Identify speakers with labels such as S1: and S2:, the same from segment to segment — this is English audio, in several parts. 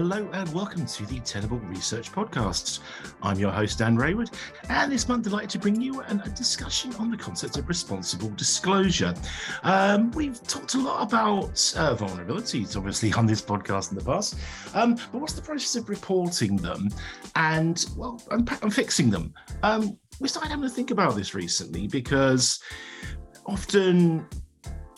S1: Hello and welcome to the Tenable Research Podcast. I'm your host, Dan Raywood, and this month delighted to bring you an, a discussion on the concept of responsible disclosure. Um, we've talked a lot about uh, vulnerabilities, obviously, on this podcast in the past, um, but what's the process of reporting them and, well, and, and fixing them? Um, we started having to think about this recently because often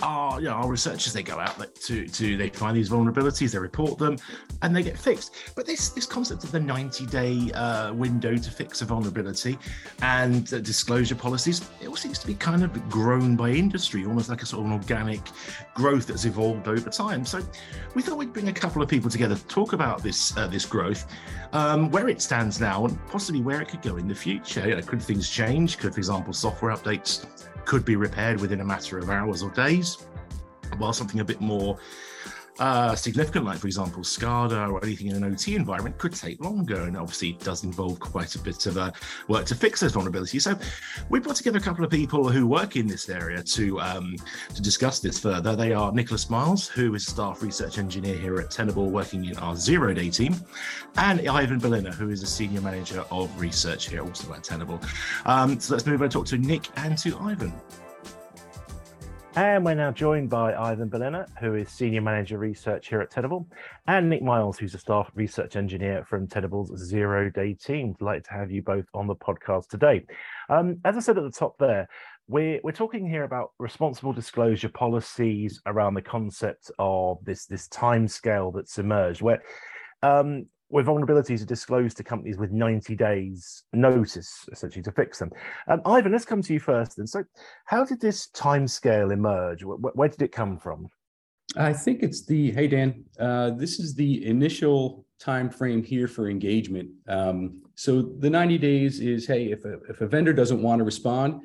S1: our you know our researchers they go out to to they find these vulnerabilities they report them and they get fixed. But this this concept of the 90 day uh, window to fix a vulnerability and uh, disclosure policies it all seems to be kind of grown by industry almost like a sort of an organic growth that's evolved over time. So we thought we'd bring a couple of people together to talk about this uh, this growth um, where it stands now and possibly where it could go in the future. You know, could things change? Could for example software updates could be repaired within a matter of hours or days, while something a bit more uh, significant, like for example SCADA or anything in an OT environment, could take longer, and obviously does involve quite a bit of uh, work to fix those vulnerabilities. So we brought together a couple of people who work in this area to um, to discuss this further. They are Nicholas Miles, who is a staff research engineer here at Tenable, working in our zero day team, and Ivan Belina, who is a senior manager of research here, also at Tenable. Um, so let's move on and talk to Nick and to Ivan.
S2: And we're now joined by Ivan Belena, who is Senior Manager Research here at Tenable, and Nick Miles, who's a staff research engineer from Tenable's zero day team. Delighted to have you both on the podcast today. Um, as I said at the top there, we're, we're talking here about responsible disclosure policies around the concept of this, this time scale that's emerged, where um, where vulnerabilities are disclosed to companies with 90 days notice essentially to fix them. Um, Ivan, let's come to you first. And so, how did this time scale emerge? Where, where, did it come from?
S3: I think it's the hey Dan. Uh, this is the initial time frame here for engagement. Um, so the 90 days is hey, if a, if a vendor doesn't want to respond,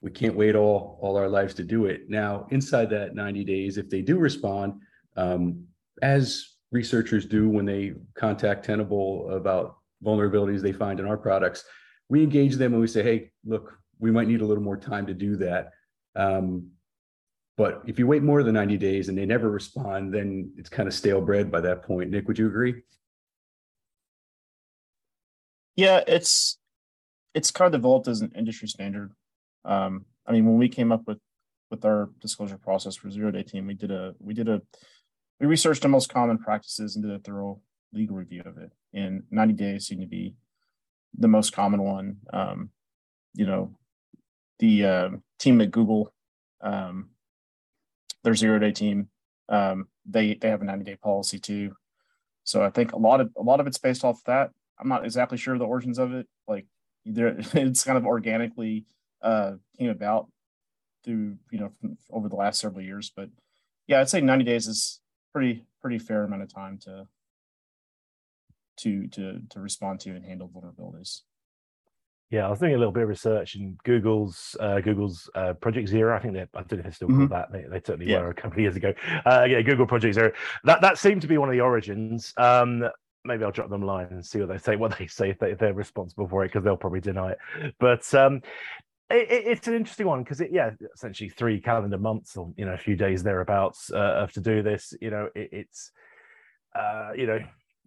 S3: we can't wait all all our lives to do it. Now inside that 90 days, if they do respond, um, as researchers do when they contact Tenable about vulnerabilities they find in our products. We engage them and we say, hey, look, we might need a little more time to do that. Um, but if you wait more than 90 days and they never respond, then it's kind of stale bread by that point. Nick, would you agree?
S4: Yeah, it's it's kind of developed as an industry standard. Um, I mean, when we came up with with our disclosure process for zero day team, we did a we did a we researched the most common practices and did a thorough legal review of it. And 90 days seemed to be the most common one. Um, you know, the uh, team at Google, um, their zero day team, um, they they have a 90 day policy too. So I think a lot of a lot of it's based off of that. I'm not exactly sure of the origins of it. Like it's kind of organically uh, came about through you know over the last several years, but yeah, I'd say 90 days is pretty pretty fair amount of time to to to to respond to and handle vulnerabilities.
S2: Yeah, I was doing a little bit of research in Google's uh, Google's uh, Project Zero. I think they I don't know if they still mm-hmm. call that. They, they certainly yeah. were a couple of years ago. Uh, yeah, Google Project Zero. That that seemed to be one of the origins. Um, maybe I'll drop them a line and see what they say. What they say if, they, if they're responsible for it, because they'll probably deny it. But um, it, it's an interesting one because it, yeah, essentially three calendar months or you know a few days thereabouts uh, to do this. You know, it, it's uh, you know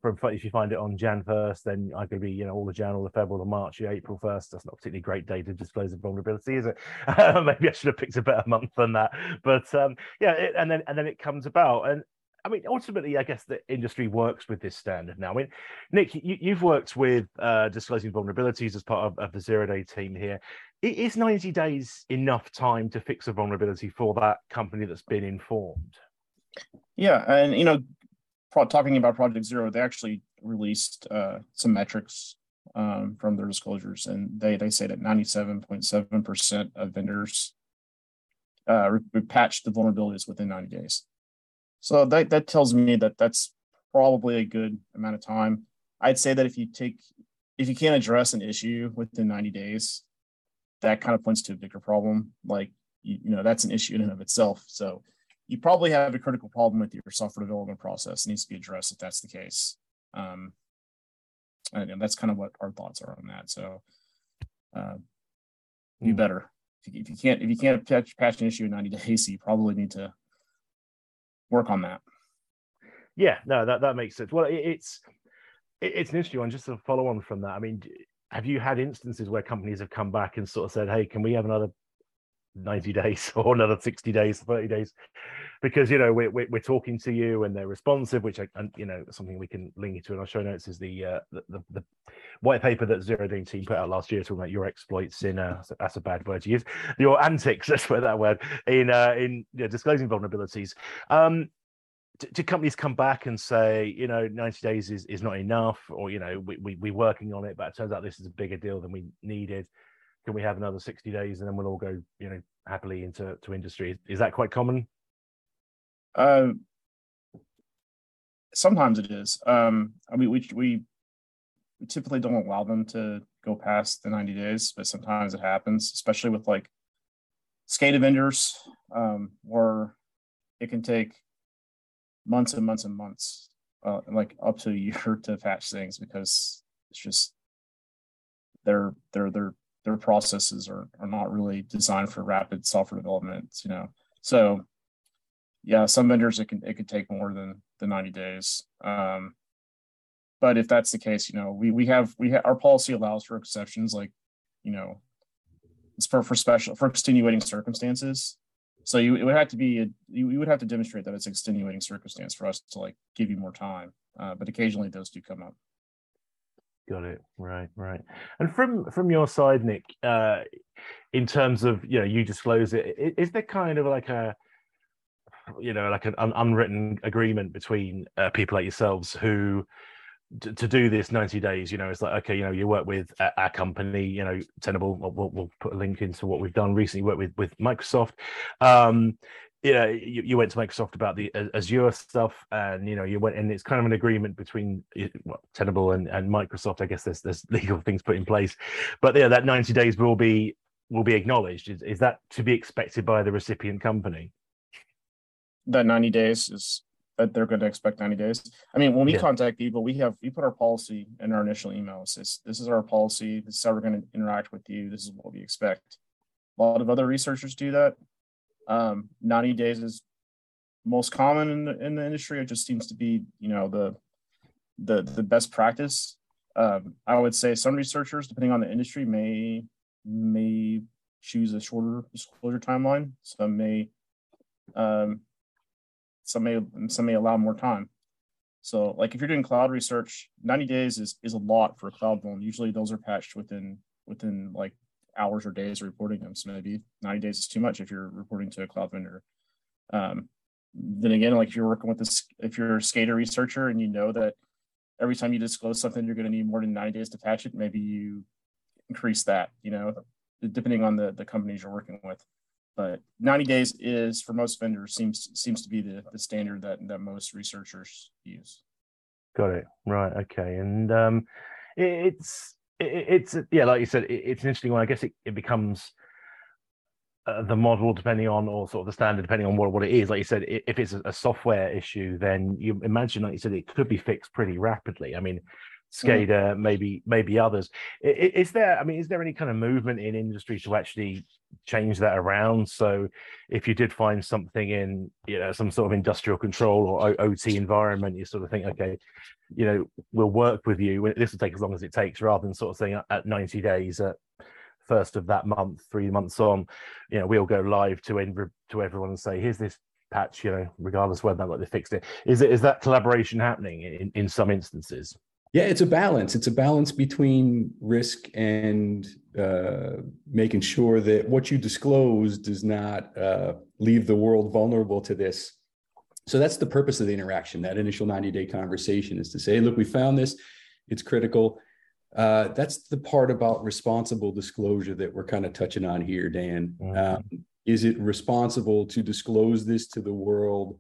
S2: from if you find it on Jan first, then I could be you know all the Jan, all the Feb, all the March, April first. That's not a particularly great day to disclose a vulnerability, is it? Maybe I should have picked a better month than that. But um, yeah, it, and then and then it comes about, and I mean, ultimately, I guess the industry works with this standard now. I mean, Nick, you, have worked with uh, disclosing vulnerabilities as part of, of the zero day team here. Is 90 days enough time to fix a vulnerability for that company that's been informed?
S4: Yeah. And, you know, pro- talking about Project Zero, they actually released uh, some metrics um, from their disclosures, and they, they say that 97.7% of vendors uh, patched the vulnerabilities within 90 days. So that that tells me that that's probably a good amount of time. I'd say that if you take if you can't address an issue within 90 days, that kind of points to a bigger problem. Like you, you know, that's an issue in and of itself. So you probably have a critical problem with your software development process. It needs to be addressed if that's the case. Um, and, and that's kind of what our thoughts are on that. So uh, hmm. better. If you, if you can't if you can't patch, patch an issue in 90 days, you probably need to work on that.
S2: Yeah, no, that that makes sense. Well, it, it's it, it's an interesting one. Just to follow on from that, I mean, have you had instances where companies have come back and sort of said, "Hey, can we have another 90 days or another 60 days 30 days? Because you know we're, we're, we're talking to you and they're responsive which I, and you know something we can link you to in our show notes is the uh, the, the, the, white paper that zero day team put out last year talking about your exploits in uh, that's a bad word to use your antics that's where that word in uh, in you know, disclosing vulnerabilities. Um do companies come back and say, you know, 90 days is, is not enough, or, you know, we, we, we're working on it, but it turns out this is a bigger deal than we needed. Can we have another 60 days and then we'll all go you know happily into to industry? Is that quite common?
S4: Uh, sometimes it is. Um i mean we, we we typically don't allow them to go past the 90 days but sometimes it happens especially with like SCADA vendors. Um where it can take months and months and months uh, like up to a year to patch things because it's just their their they're their processes are, are not really designed for rapid software development, you know. So yeah, some vendors it can it could take more than the 90 days. Um, but if that's the case, you know, we we have we have our policy allows for exceptions like, you know, it's for for special for extenuating circumstances. So you it would have to be a, you, you would have to demonstrate that it's extenuating circumstance for us to like give you more time. Uh, but occasionally those do come up.
S2: Got it. Right, right. And from from your side, Nick, uh, in terms of you know you disclose it, is there kind of like a you know like an unwritten agreement between uh, people like yourselves who to, to, do this 90 days you know it's like okay you know you work with our company you know tenable we'll, we'll, put a link into what we've done recently worked with with microsoft um you know, you, you, went to Microsoft about the Azure stuff, and you know, you went, and it's kind of an agreement between well, Tenable and, and Microsoft. I guess there's there's legal things put in place, but yeah, that 90 days will be will be acknowledged. Is, is that to be expected by the recipient company?
S4: That 90 days is that they're going to expect 90 days. I mean, when we yeah. contact people, we have we put our policy in our initial emails. This this is our policy. This is how we're going to interact with you. This is what we expect. A lot of other researchers do that. Um, 90 days is most common in the, in the industry. It just seems to be, you know, the the the best practice. Um, I would say some researchers, depending on the industry, may may choose a shorter disclosure timeline. Some may um, some may some may allow more time. So, like if you're doing cloud research, 90 days is is a lot for a cloud vuln. Usually, those are patched within within like hours or days of reporting them. So maybe 90 days is too much if you're reporting to a cloud vendor. Um, then again, like if you're working with this, if you're a SCADA researcher and you know that every time you disclose something, you're going to need more than 90 days to patch it, maybe you increase that, you know, depending on the, the companies you're working with. But 90 days is for most vendors seems seems to be the, the standard that, that most researchers use.
S2: Got it. Right. Okay. And um, it's it's yeah, like you said, it's an interesting one. I guess it, it becomes uh, the model depending on or sort of the standard depending on what, what it is like you said if it's a software issue then you imagine like you said it could be fixed pretty rapidly i mean. SCADA, mm. maybe maybe others. Is there? I mean, is there any kind of movement in industry to actually change that around? So, if you did find something in you know some sort of industrial control or OT environment, you sort of think, okay, you know, we'll work with you. This will take as long as it takes, rather than sort of saying at 90 days at first of that month, three months on, you know, we'll go live to to everyone and say, here's this patch, you know, regardless whether or not they fixed it. Is it is that collaboration happening in, in some instances?
S3: Yeah, it's a balance. It's a balance between risk and uh, making sure that what you disclose does not uh, leave the world vulnerable to this so that's the purpose of the interaction. That initial 90 day conversation is to say, look, we found this, it's critical. Uh, that's the part about responsible disclosure that we're kind of touching on here, Dan. Mm-hmm. Um, is it responsible to disclose this to the world,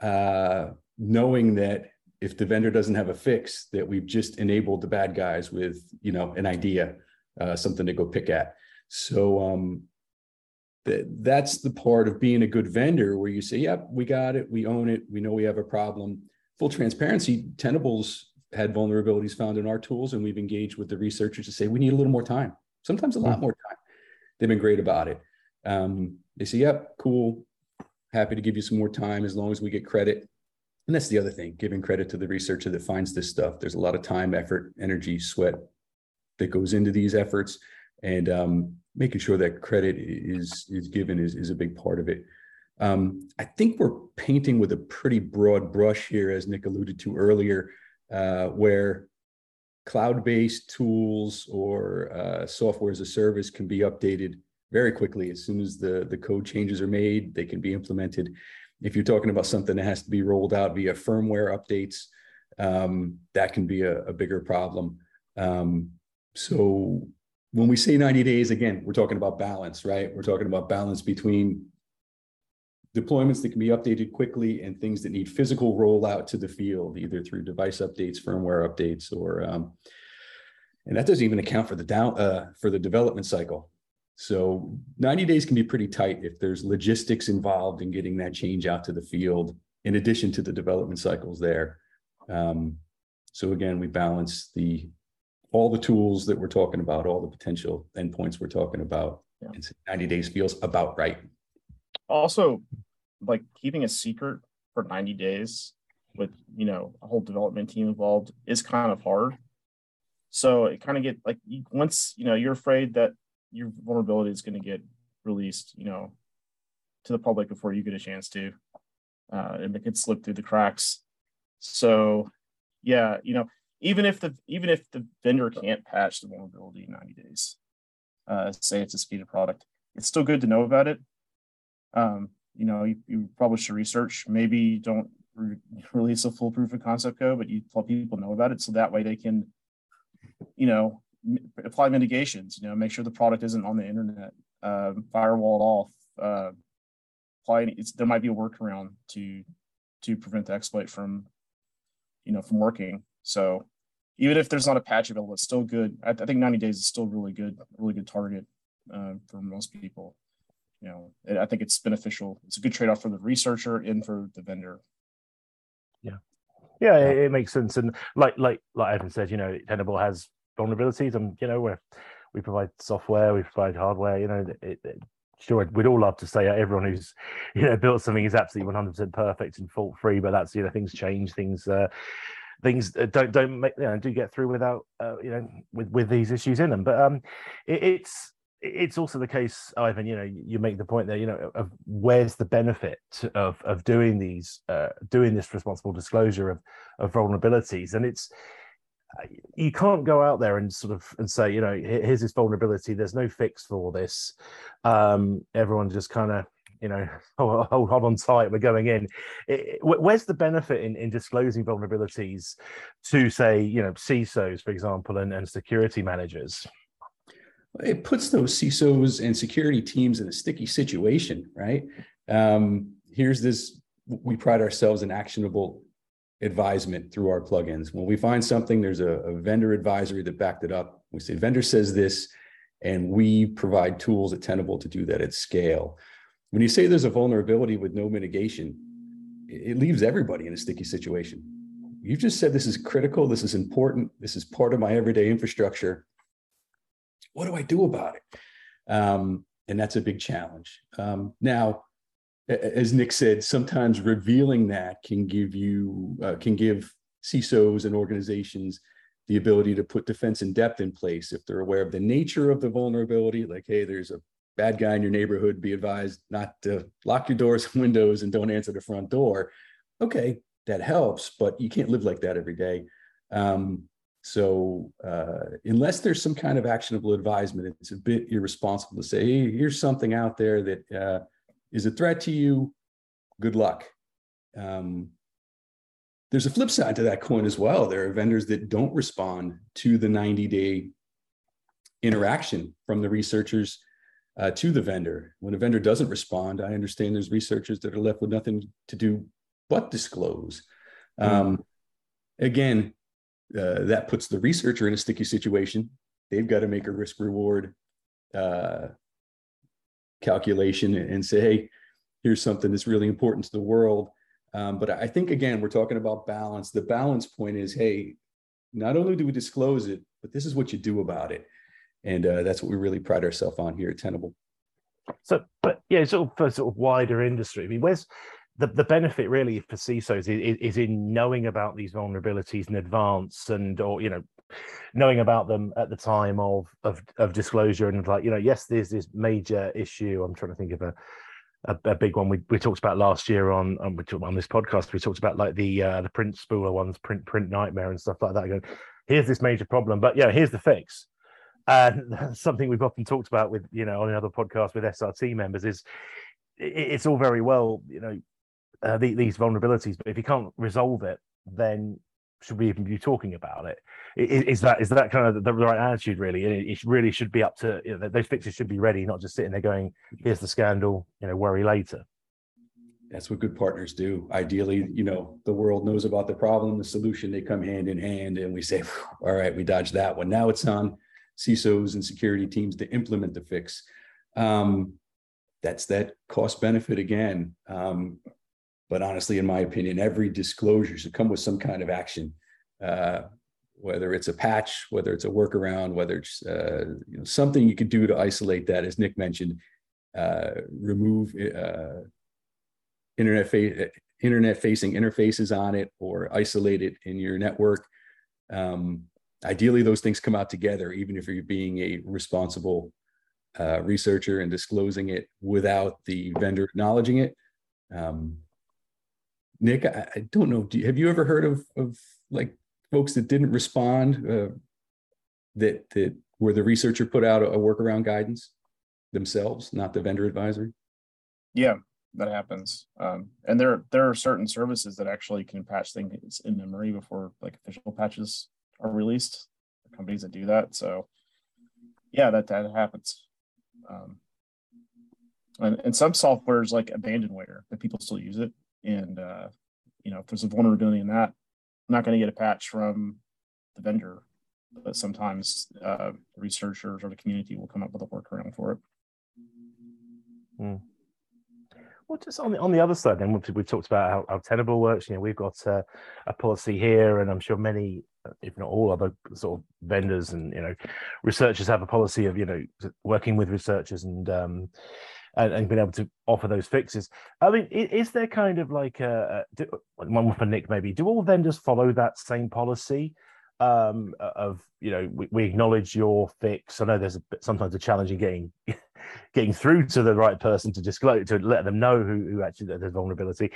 S3: uh, knowing that if the vendor doesn't have a fix, that we've just enabled the bad guys with, you know, an idea, uh, something to go pick at. So um, that's the part of being a good vendor where you say, yep, we got it, we own it, we know we have a problem. Full transparency, Tenable's had vulnerabilities found in our tools, and we've engaged with the researchers to say we need a little more time, sometimes a lot hmm. more time. They've been great about it. Um, they say, yep, cool, happy to give you some more time as long as we get credit. And that's the other thing, giving credit to the researcher that finds this stuff. There's a lot of time, effort, energy, sweat that goes into these efforts. And um, making sure that credit is is given is, is a big part of it. Um, I think we're painting with a pretty broad brush here, as Nick alluded to earlier, uh, where cloud-based tools or uh, software as a service can be updated very quickly as soon as the the code changes are made. They can be implemented. If you're talking about something that has to be rolled out via firmware updates, um, that can be a, a bigger problem. Um, so when we say 90 days, again, we're talking about balance, right? We're talking about balance between deployments that can be updated quickly and things that need physical rollout to the field, either through device updates, firmware updates, or um, and that doesn't even account for the down uh, for the development cycle. So 90 days can be pretty tight if there's logistics involved in getting that change out to the field, in addition to the development cycles there. Um, so again, we balance the all the tools that we're talking about, all the potential endpoints we're talking about. Yeah. And 90 days feels about right.
S4: Also, like keeping a secret for 90 days with you know a whole development team involved is kind of hard. So it kind of get like once you know you're afraid that your vulnerability is going to get released, you know, to the public before you get a chance to, uh, and it could slip through the cracks. So, yeah, you know, even if the even if the vendor can't patch the vulnerability in 90 days, uh, say it's a SCADA product, it's still good to know about it. Um, you know, you, you publish the research, maybe don't re- release a full proof of concept code, but you let people know about it so that way they can, you know, apply mitigations. You know, make sure the product isn't on the internet, uh, firewall it off. Uh, apply it's, there might be a workaround to to prevent the exploit from, you know, from working. So even if there's not a patch available, it's still good. I, I think 90 days is still really good, really good target uh, for most people. You know, I think it's beneficial. It's a good trade-off for the researcher and for the vendor.
S2: Yeah, yeah, it, it makes sense. And like like like Ivan said, you know, Tenable has vulnerabilities, and you know, we we provide software, we provide hardware. You know, it, it, sure we'd all love to say everyone who's you know built something is absolutely 100% perfect and fault free but that's you know things change things uh, things don't don't make you know do get through without uh, you know with with these issues in them. But um, it, it's it's also the case, Ivan. You know, you make the point there. You know, of where's the benefit of of doing these uh, doing this responsible disclosure of of vulnerabilities, and it's you can't go out there and sort of and say, you know, here's this vulnerability. There's no fix for this. Um, everyone just kind of you know, hold, hold, hold on tight, we're going in. It, where's the benefit in, in disclosing vulnerabilities to, say, you know, CISOs, for example, and, and security managers?
S3: It puts those CISOs and security teams in a sticky situation, right? Um, here's this we pride ourselves in actionable advisement through our plugins. When we find something, there's a, a, vendor advisory that backed it up. We say, vendor says this, and we provide tools at Tenable to do that at scale. When you say there's a vulnerability with no mitigation, it leaves everybody in a sticky situation. You've just said this is critical, this is important, this is part of my everyday infrastructure. What do I do about it? Um, and that's a big challenge. Um, now, as Nick said, sometimes revealing that can give you uh, can give CISOs and organizations the ability to put defense in depth in place if they're aware of the nature of the vulnerability. Like, hey, there's a bad guy in your neighborhood, be advised not to lock your doors and windows and don't answer the front door. Okay, that helps, but you can't live like that every day. Um, so uh, unless there's some kind of actionable advisement, it's a bit irresponsible to say, hey, here's something out there that uh, is a threat to you. Good luck. Um, there's a flip side to that coin as well. There are vendors that don't respond to the 90 day interaction from the researchers uh, to the vendor. When a vendor doesn't respond, I understand there's researchers that are left with nothing to do but disclose. Mm-hmm. Um, again, uh, that puts the researcher in a sticky situation. They've got to make a risk reward uh, calculation and say, hey, here's something that's really important to the world. Um, but I think, again, we're talking about balance. The balance point is hey, not only do we disclose it, but this is what you do about it and uh, that's what we really pride ourselves on here at Tenable.
S2: So, but yeah, sort of for sort of wider industry. I mean, where's the, the benefit really for CISOs is, is in knowing about these vulnerabilities in advance and or you know knowing about them at the time of of, of disclosure and like you know yes there's this major issue. I'm trying to think of a a, a big one. We, we talked about last year on on, on this podcast we talked about like the uh, the print spooler ones print print nightmare and stuff like that. Going here's this major problem but yeah here's the fix. And something we've often talked about with you know on another podcast with srt members is it's all very well you know uh, the, these vulnerabilities but if you can't resolve it then should we even be talking about it? Is, that is that kind of the right attitude? Really, it, it really should be up to you know, those fixes should be ready, not just sitting there going, "Here's the scandal," you know, worry later.
S3: That's what good partners do. Ideally, you know, the world knows about the problem, the solution. They come hand in hand, and we say, "All right, we dodged that one." Now it's on CISOs and security teams to implement the fix. Um, that's that cost benefit again. Um, but honestly, in my opinion, every disclosure should come with some kind of action, uh, whether it's a patch, whether it's a workaround, whether it's uh, you know, something you could do to isolate that, as Nick mentioned, uh, remove uh, internet fa- internet facing interfaces on it or isolate it in your network. Um, ideally, those things come out together, even if you're being a responsible uh, researcher and disclosing it without the vendor acknowledging it. Um, Nick, I, I don't know. Do you, have you ever heard of of like folks that didn't respond uh, that that where the researcher put out a, a workaround guidance themselves, not the vendor advisory?
S4: Yeah, that happens. Um, and there there are certain services that actually can patch things in memory before like official patches are released. Companies that do that. So yeah, that that happens. Um, and, and some softwares like abandonware that people still use it and uh, you know, if there's a vulnerability in that, I'm not going to get a patch from the vendor, but sometimes uh, researchers or the community will come up with a workaround for it.
S2: Hmm. Well, just on the on the other side, then we've, we've talked about how, how Tenable works. You know, we've got uh, a policy here, and I'm sure many, if not all, other sort of vendors and you know, researchers have a policy of you know working with researchers and um, and, and being able to offer those fixes. I mean, is, there kind of like a, do, one for Nick maybe? Do all vendors follow that same policy? um of you know we, we, acknowledge your fix i know there's a sometimes a challenge in getting getting through to the right person to disclose to let them know who, who actually there's vulnerability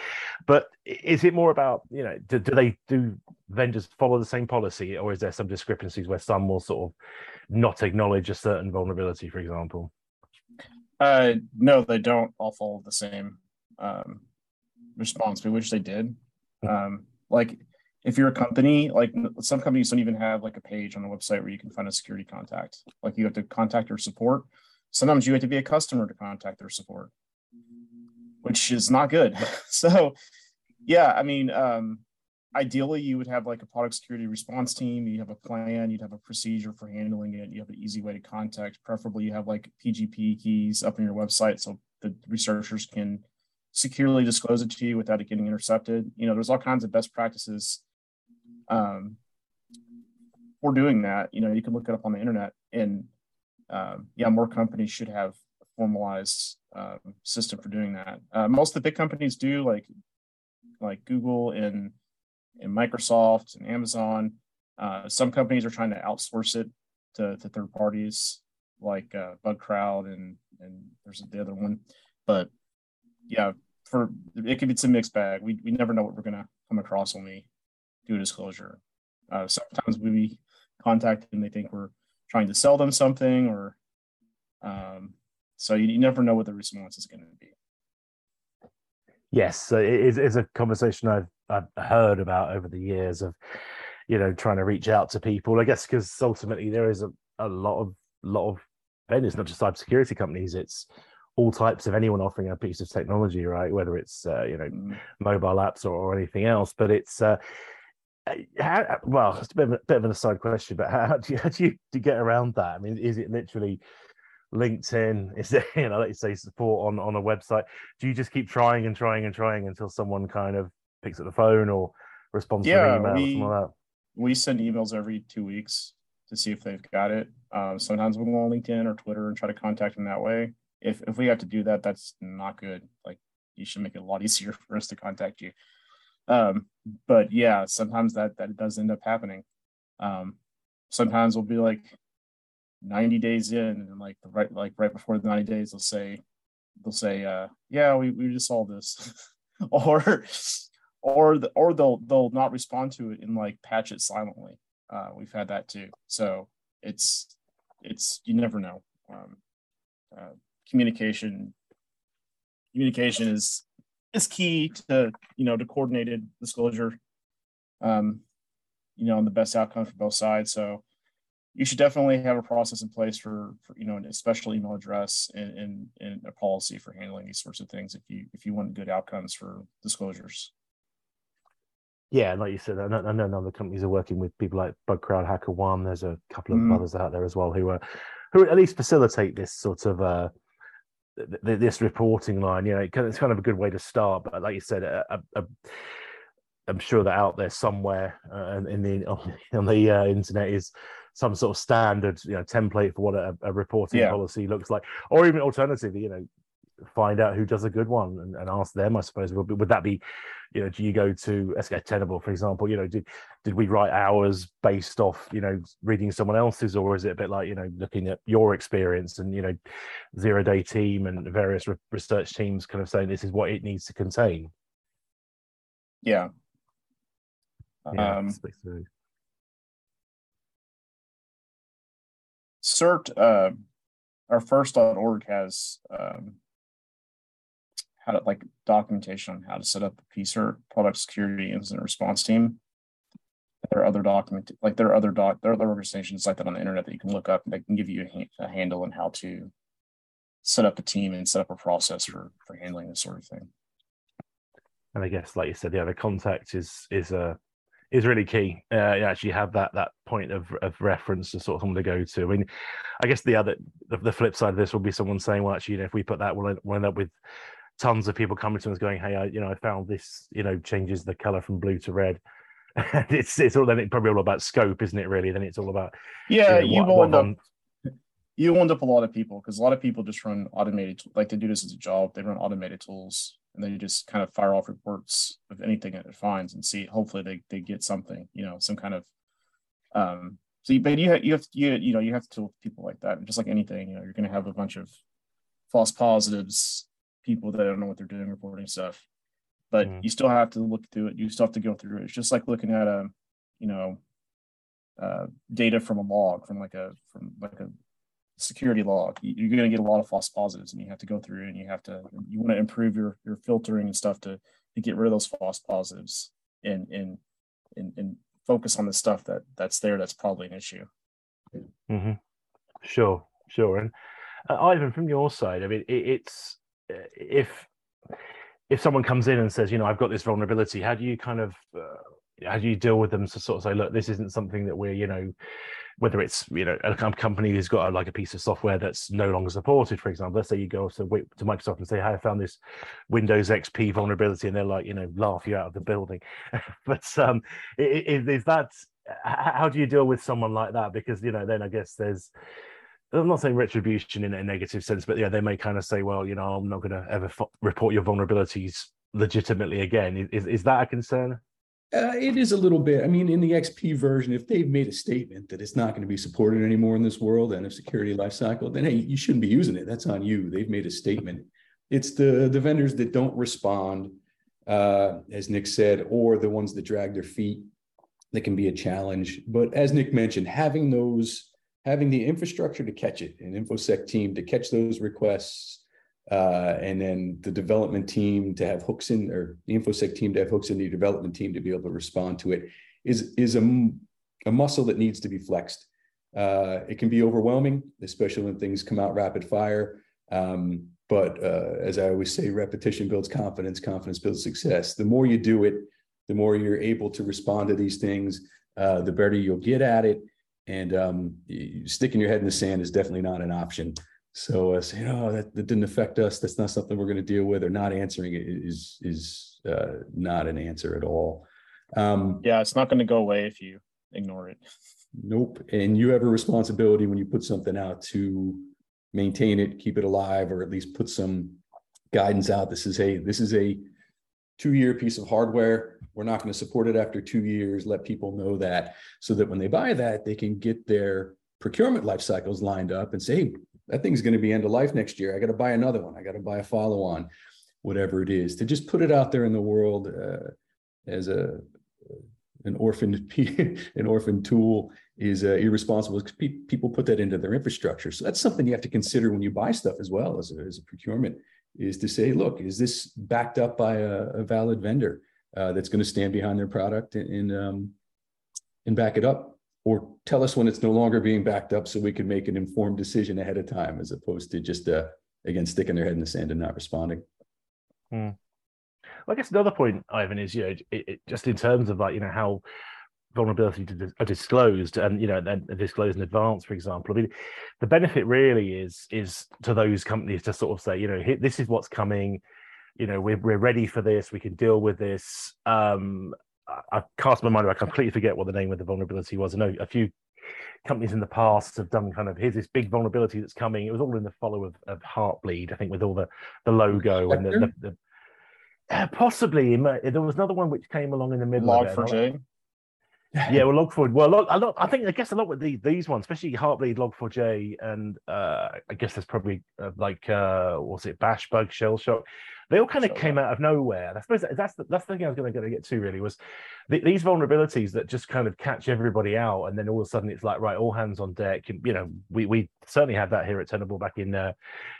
S2: but is it more about you know do, do they do vendors follow the same policy or is there some discrepancies where some will sort of not acknowledge a certain vulnerability for example
S4: uh, no, they don't all follow the same um, response. We wish they did. Hmm. Um, like if you're a company, like some companies don't even have like a page on the website where you can find a security contact. Like you have to contact their support. Sometimes you have to be a customer to contact their support, which is not good. so, yeah, I mean, um, ideally you would have like a product security response team. You have a plan. You'd have a procedure for handling it. You have an easy way to contact preferably you have like pgp keys up on your website so the researchers can securely disclose it to you without it getting intercepted. You know there's all kinds of best practices um, for doing that. You know you can look it up on the internet and um, yeah more companies should have a formalized um, system for doing that. Uh, most of the big companies do like like google and and Microsoft and Amazon. Uh, some companies are trying to outsource it to, to third parties like uh, Bugcrowd and and there's the other one. But yeah, for it could be a mixed bag. We we never know what we're gonna come across when we do a disclosure. Uh, sometimes we be contacted and they think we're trying to sell them something or um, so you, you never know what the response is going to be.
S2: Yes, so it is, a conversation I've I've heard about over the years of you know trying to reach out to people. I guess because ultimately there is a, a lot of lot of vendors, not just cybersecurity companies. It's all types of anyone offering a piece of technology, right? Whether it's uh, you know mm. mobile apps or, or, anything else. But it's uh, uh how, well, it's a bit of, a bit of an aside question, but how, how, do you, how do you do you get around that? I mean, is it literally LinkedIn? Is it you know, let's say support on on a website? Do you just keep trying and trying and trying until someone kind of picks up the phone or responds yeah, to an email we, or something like that?
S4: We send emails every two weeks to see if they've got it. Um, sometimes we'll go on LinkedIn or Twitter and try to contact them that way. If if we have to do that, that's not good. Like you should make it a lot easier for us to contact you. Um, but yeah, sometimes that that does end up happening. Um, sometimes we'll be like 90 days in, and like right like right before the 90 days, they'll say they'll say, uh, yeah, we, we just saw this. or or the, or they'll they'll not respond to it and like patch it silently. Uh, we've had that too. So it's it's you never know. Um, uh, communication communication is is key to you know to coordinated disclosure. Um, you know, and the best outcome for both sides. So you should definitely have a process in place for, for you know a special email address and, and, and a policy for handling these sorts of things if you if you want good outcomes for disclosures
S2: yeah, like you said, I know, I know other companies are working with people like Bugcrowd, HackerOne. There's a couple of mm. others out there as well who are who at least facilitate this sort of uh, th- this reporting line. You know, it's kind of a good way to start. But like you said, I, am sure that out there somewhere uh, in the on, on the uh, internet is some sort of standard, you know, template for what a, a reporting yeah. policy looks like, or even alternatively, you know, find out who does a good one and, and ask them. I suppose would, would that be, you know, do you go to let's Tenable for example? You know, did did we write ours based off you know reading someone else's, or is it a bit like you know looking at your experience and you know zero day team and various re- research teams kind of saying this is what it needs to contain?
S4: Yeah. yeah um, CERT, uh, our first.org has um, how like documentation on how to set up a PSIRT product security incident response team. There are other document like there are other doc there are other organizations like that on the internet that you can look up and they can give you a, a handle on how to set up a team and set up a process for for handling this sort of thing.
S2: And I guess, like you said, the contact is is a is really key. Uh, you actually have that that point of, of reference to sort of someone to go to. I mean, I guess the other the, the flip side of this will be someone saying, well, actually, you know, if we put that, we'll, we'll end up with tons of people coming to us going, "Hey, I, you know, I found this, you know, changes the color from blue to red." and it's it's all then it's probably all about scope, isn't it? Really, then it's all about
S4: yeah. You, know, you end up you end up a lot of people because a lot of people just run automated like they do this as a job. They run automated tools and they just kind of fire off reports of anything that it finds and see. Hopefully, they they get something, you know, some kind of um. So, you, but you have, you have you you know you have to deal with people like that, and just like anything, you know, you're going to have a bunch of false positives people that don't know what they're doing reporting stuff. But mm. you still have to look through it. You still have to go through it. It's just like looking at a, you know, uh, data from a log, from like a from like a security log. You're going to get a lot of false positives, and you have to go through and you have to you want to improve your your filtering and stuff to to get rid of those false positives and and and, and focus on the stuff that that's there that's probably an issue.
S2: Mm-hmm. Sure, sure. And uh, Ivan, from your side, I mean, it, it's if if someone comes in and says, you know, I've got this vulnerability, how do you kind of uh, how do you deal with them to sort of say, look, this isn't something that we're, you know, whether it's you know a company who's got a, like a piece of software that's no longer supported, for example. Let's say you go to to Microsoft and say, "Hey, I found this Windows XP vulnerability," and they're like, you know, laugh you out of the building. but um, is, is that how do you deal with someone like that? Because you know, then I guess there's I'm not saying retribution in a negative sense, but yeah, they may kind of say, well, you know, I'm not going to ever report your vulnerabilities legitimately again. Is is that a concern?
S3: Uh, it is a little bit. I mean, in the XP version, if they've made a statement that it's not going to be supported anymore in this world and a security lifecycle, then hey, you shouldn't be using it. That's on you. They've made a statement. It's the the vendors that don't respond, uh, as Nick said, or the ones that drag their feet that can be a challenge. But as Nick mentioned, having those having the infrastructure to catch it, an infosec team to catch those requests, uh, and then the development team to have hooks in, or the infosec team to have hooks in the development team to be able to respond to it, is is a, a muscle that needs to be flexed. Uh, it can be overwhelming, especially when things come out rapid fire. Um, but uh, as I always say, repetition builds confidence. Confidence builds success. The more you do it, the more you're able to respond to these things. Uh, the better you'll get at it and um, sticking your head in the sand is definitely not an option. So uh, saying, "Oh, that, that didn't affect us. That's not something we're going to deal with," or not answering it is is uh, not an answer at all.
S4: Um, yeah, it's not going to go away if you ignore it.
S3: Nope. And you have a responsibility when you put something out to maintain it, keep it alive, or at least put some guidance out that says, hey, this is a two-year piece of hardware. We're not going to support it after two years. Let people know that so that when they buy that, they can get their procurement life cycles lined up and say, hey, that thing's going to be end of life next year. I got to buy another one. I got to buy a follow on, whatever it is. To just put it out there in the world uh, as a an orphan an orphan tool is uh, irresponsible. Because people put that into their infrastructure, so that's something you have to consider when you buy stuff as well as a, as a procurement. Is to say, look, is this backed up by a, a valid vendor uh, that's going to stand behind their product and and, um, and back it up or tell us when it's no longer being backed up so we can make an informed decision ahead of time as opposed to just uh, again sticking their head in the sand and not responding.
S2: Hmm. well, i guess another point ivan is you know it, it, just in terms of like you know how vulnerabilities are disclosed and you know then disclosed in advance for example. I mean the benefit really is is to those companies to sort of say you know this is what's coming. You know we're, we're ready for this. We can deal with this. Um I cast my mind. Back. I completely forget what the name of the vulnerability was. I know a few companies in the past have done kind of here's this big vulnerability that's coming. It was all in the follow of, of Heartbleed, I think, with all the the logo and the, the, the uh, possibly there was another one which came along in the middle.
S4: Log4j.
S2: yeah, well, Log4. Well, log, lot, I think I guess a lot with the, these ones, especially Heartbleed, Log4j, and uh, I guess there's probably uh, like uh, was it Bash Bug, Shell Shock. They all kind of came out of nowhere. I suppose that's the, that's the thing I was going to get to really was the, these vulnerabilities that just kind of catch everybody out, and then all of a sudden it's like right, all hands on deck. And, you know, we we certainly had that here at Tenable back in uh,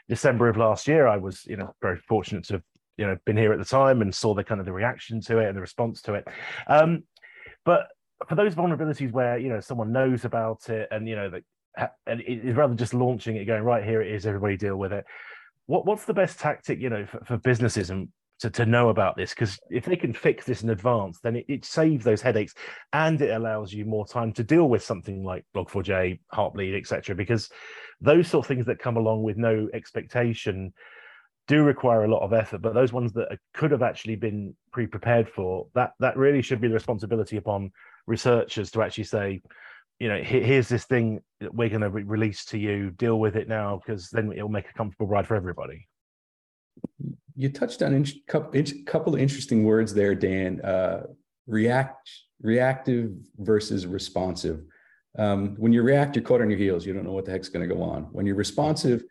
S2: December of last year. I was you know very fortunate to have you know been here at the time and saw the kind of the reaction to it and the response to it. Um, but for those vulnerabilities where you know someone knows about it and you know that and it's rather just launching it going right here it is everybody deal with it. What what's the best tactic you know for, for businesses and to, to know about this? Because if they can fix this in advance then it, it, saves those headaches and it allows you more time to deal with something like log4j heartbleed etc because those sort of things that come along with no expectation do require a lot of effort but those ones that could have actually been pre-prepared for that that really should be the responsibility upon researchers to actually say you know, here's this thing that we're going to re- release to you. Deal with it now because then it'll make a comfortable ride for everybody.
S3: You touched on a couple of interesting words there, Dan. Uh, react, reactive versus responsive. Um, when you react, you're caught on your heels. You don't know what the heck's going to go on. When you're responsive,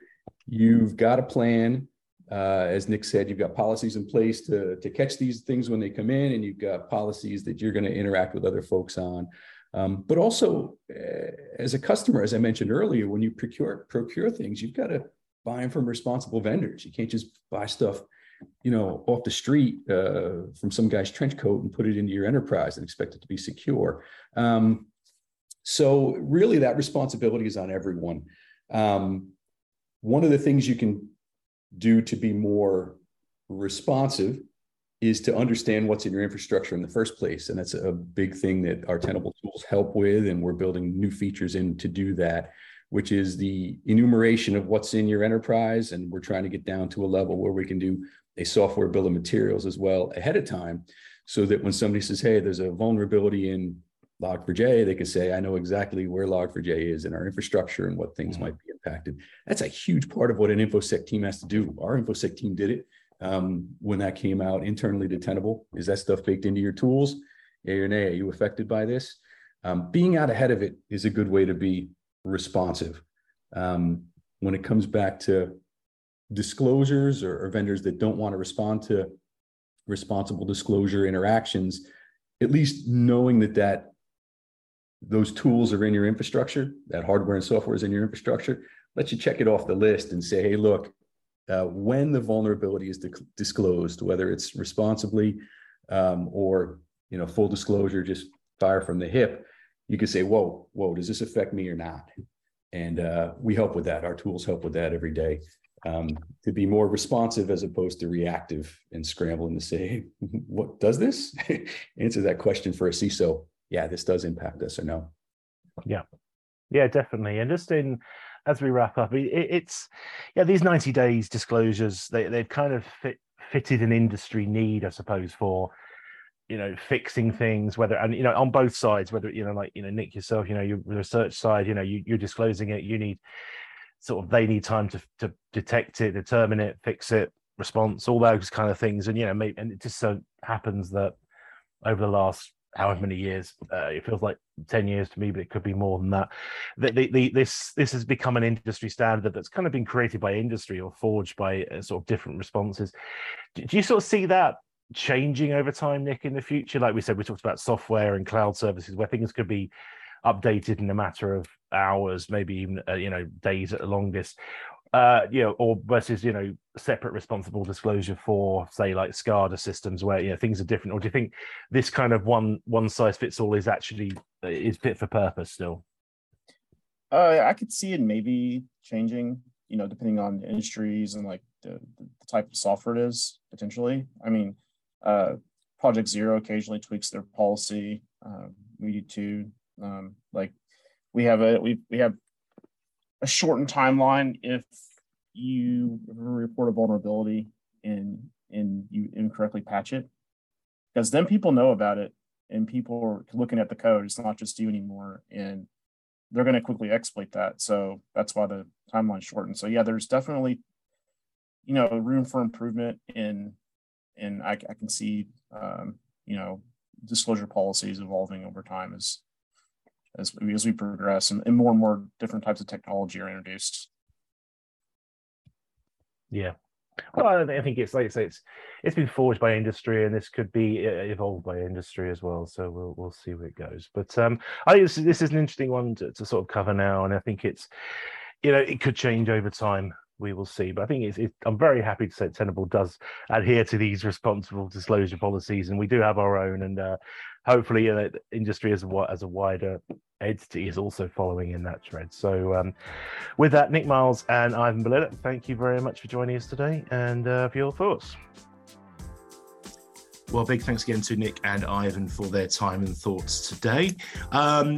S3: you've got a plan. Uh, as Nick said, you've got policies in place to, to catch these things when they come in, and you've got policies that you're going to interact with other folks on. Um, but also, uh, as a customer, as I mentioned earlier, when you procure procure things, you've got to buy them from responsible vendors. You can't just buy stuff, you know, off the street uh, from some guy's trench coat and put it into your enterprise and expect it to be secure. Um, so, really, that responsibility is on everyone. Um, one of the things you can do to be more responsive is to understand what's in your infrastructure in the first place. And that's a big thing that our Tenable tools help with. And we're building new features in to do that, which is the enumeration of what's in your enterprise. And we're trying to get down to a level where we can do a software bill of materials as well ahead of time. So that when somebody says, hey, there's a vulnerability in Log4j, they can say, I know exactly where Log4j is in our infrastructure and what things mm-hmm. might be impacted. That's a huge part of what an InfoSec team has to do. Our InfoSec team did it um, when that came out internally to Tenable? Is that stuff baked into your tools? A or nay? Are you affected by this? Um, being out ahead of it is a good way to be responsive. Um, when it comes back to disclosures or, or vendors that don't want to respond to responsible disclosure interactions, at least knowing that that those tools are in your infrastructure, that hardware and software is in your infrastructure, let you check it off the list and say, hey, look, uh, when the vulnerability is disclosed, whether it's responsibly um, or you know full disclosure, just fire from the hip, you can say, "Whoa, whoa, does this affect me or not?" And uh, we help with that. Our tools help with that every day um, to be more responsive as opposed to reactive and scrambling to say, "What does this?" Answer that question for a CISO. Yeah, this does impact us or no.
S2: Yeah, yeah, definitely. And just in as we wrap up, it, it's yeah, these 90 days disclosures, they, they've kind of fit, fitted an industry need, I suppose, for you know fixing things whether and you know on both sides whether you know like you know nick yourself you know your research side you know you, you're disclosing it you need sort of they need time to to detect it determine it fix it response, all those kind of things. And you know, maybe, and it just so happens that over the last however many years, uh, it feels like ten years to me, but it could be more than that. The, the, the, this this has become an industry standard that's kind of been created by industry or forged by uh, sort of different responses. Do, do you sort of see that changing over time, Nick, in the future? Like we said, we talked about software and cloud services where things could be updated in a matter of hours, maybe even uh, you know days at the longest uh, you know, or versus you know separate responsible disclosure for say like SCADA systems where you know things are different, or do you think this kind of one one size fits all is actually is fit for purpose still?
S4: Uh, I could see it maybe changing, you know, depending on the industries and like the, the type of software it is potentially. I mean, uh, Project Zero occasionally tweaks their policy. Um, we do too. Um, like we have a we we have a shortened timeline if you report a vulnerability and and you incorrectly patch it. Because then people know about it and people are looking at the code. It's not just you anymore and they're going to quickly exploit that. So that's why the timeline shortened. So yeah there's definitely you know room for improvement in and I, I can see um, you know disclosure policies evolving over time as as, as we progress and, and more and more different types of technology are introduced.
S2: Yeah. Well, I think it's like I say, it's it's been forged by industry, and this could be uh, evolved by industry as well. So we'll we'll see where it goes. But um, I think this, this is an interesting one to, to sort of cover now, and I think it's you know it could change over time we will see. But I think it's, I'm very happy to say Tenable does adhere to these responsible disclosure policies, and we do have our own. And uh, hopefully, uh, industry as a as a wider entity is also following in that thread. So, um, with that, Nick Miles and Ivan Beletta, thank you very much for joining us today and uh, for your thoughts.
S1: Well, big thanks again to Nick and Ivan for their time and thoughts today. Um,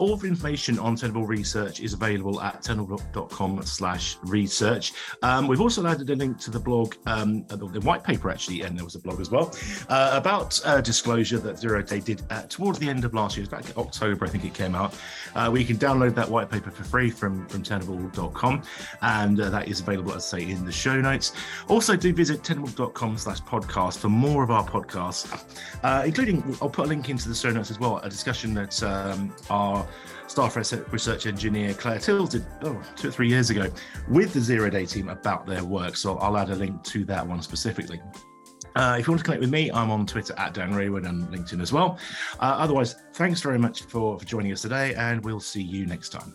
S1: all the information on Tenable Research is available at tenable.com slash research. Um, we've also added a link to the blog, um, the, the, white paper actually, and there was a blog as well, uh, about uh, disclosure that Zero Day did uh, towards the end of last year, back October, I think it came out. Uh, where you can download that white paper for free from, from tenable.com, and uh, that is available, as I say, in the show notes. Also, do visit tenable.com slash podcast for more of our podcasts, uh, including, I'll put a link into the show notes as well, a discussion that um, our staff research engineer Claire Tills did oh, two or three years ago with the Zero Day team about their work. So I'll add a link to that one specifically. Uh, if you want to connect with me, I'm on Twitter at Dan Raywood and LinkedIn as well. Uh, otherwise, thanks very much for, for joining us today, and we'll see you next time.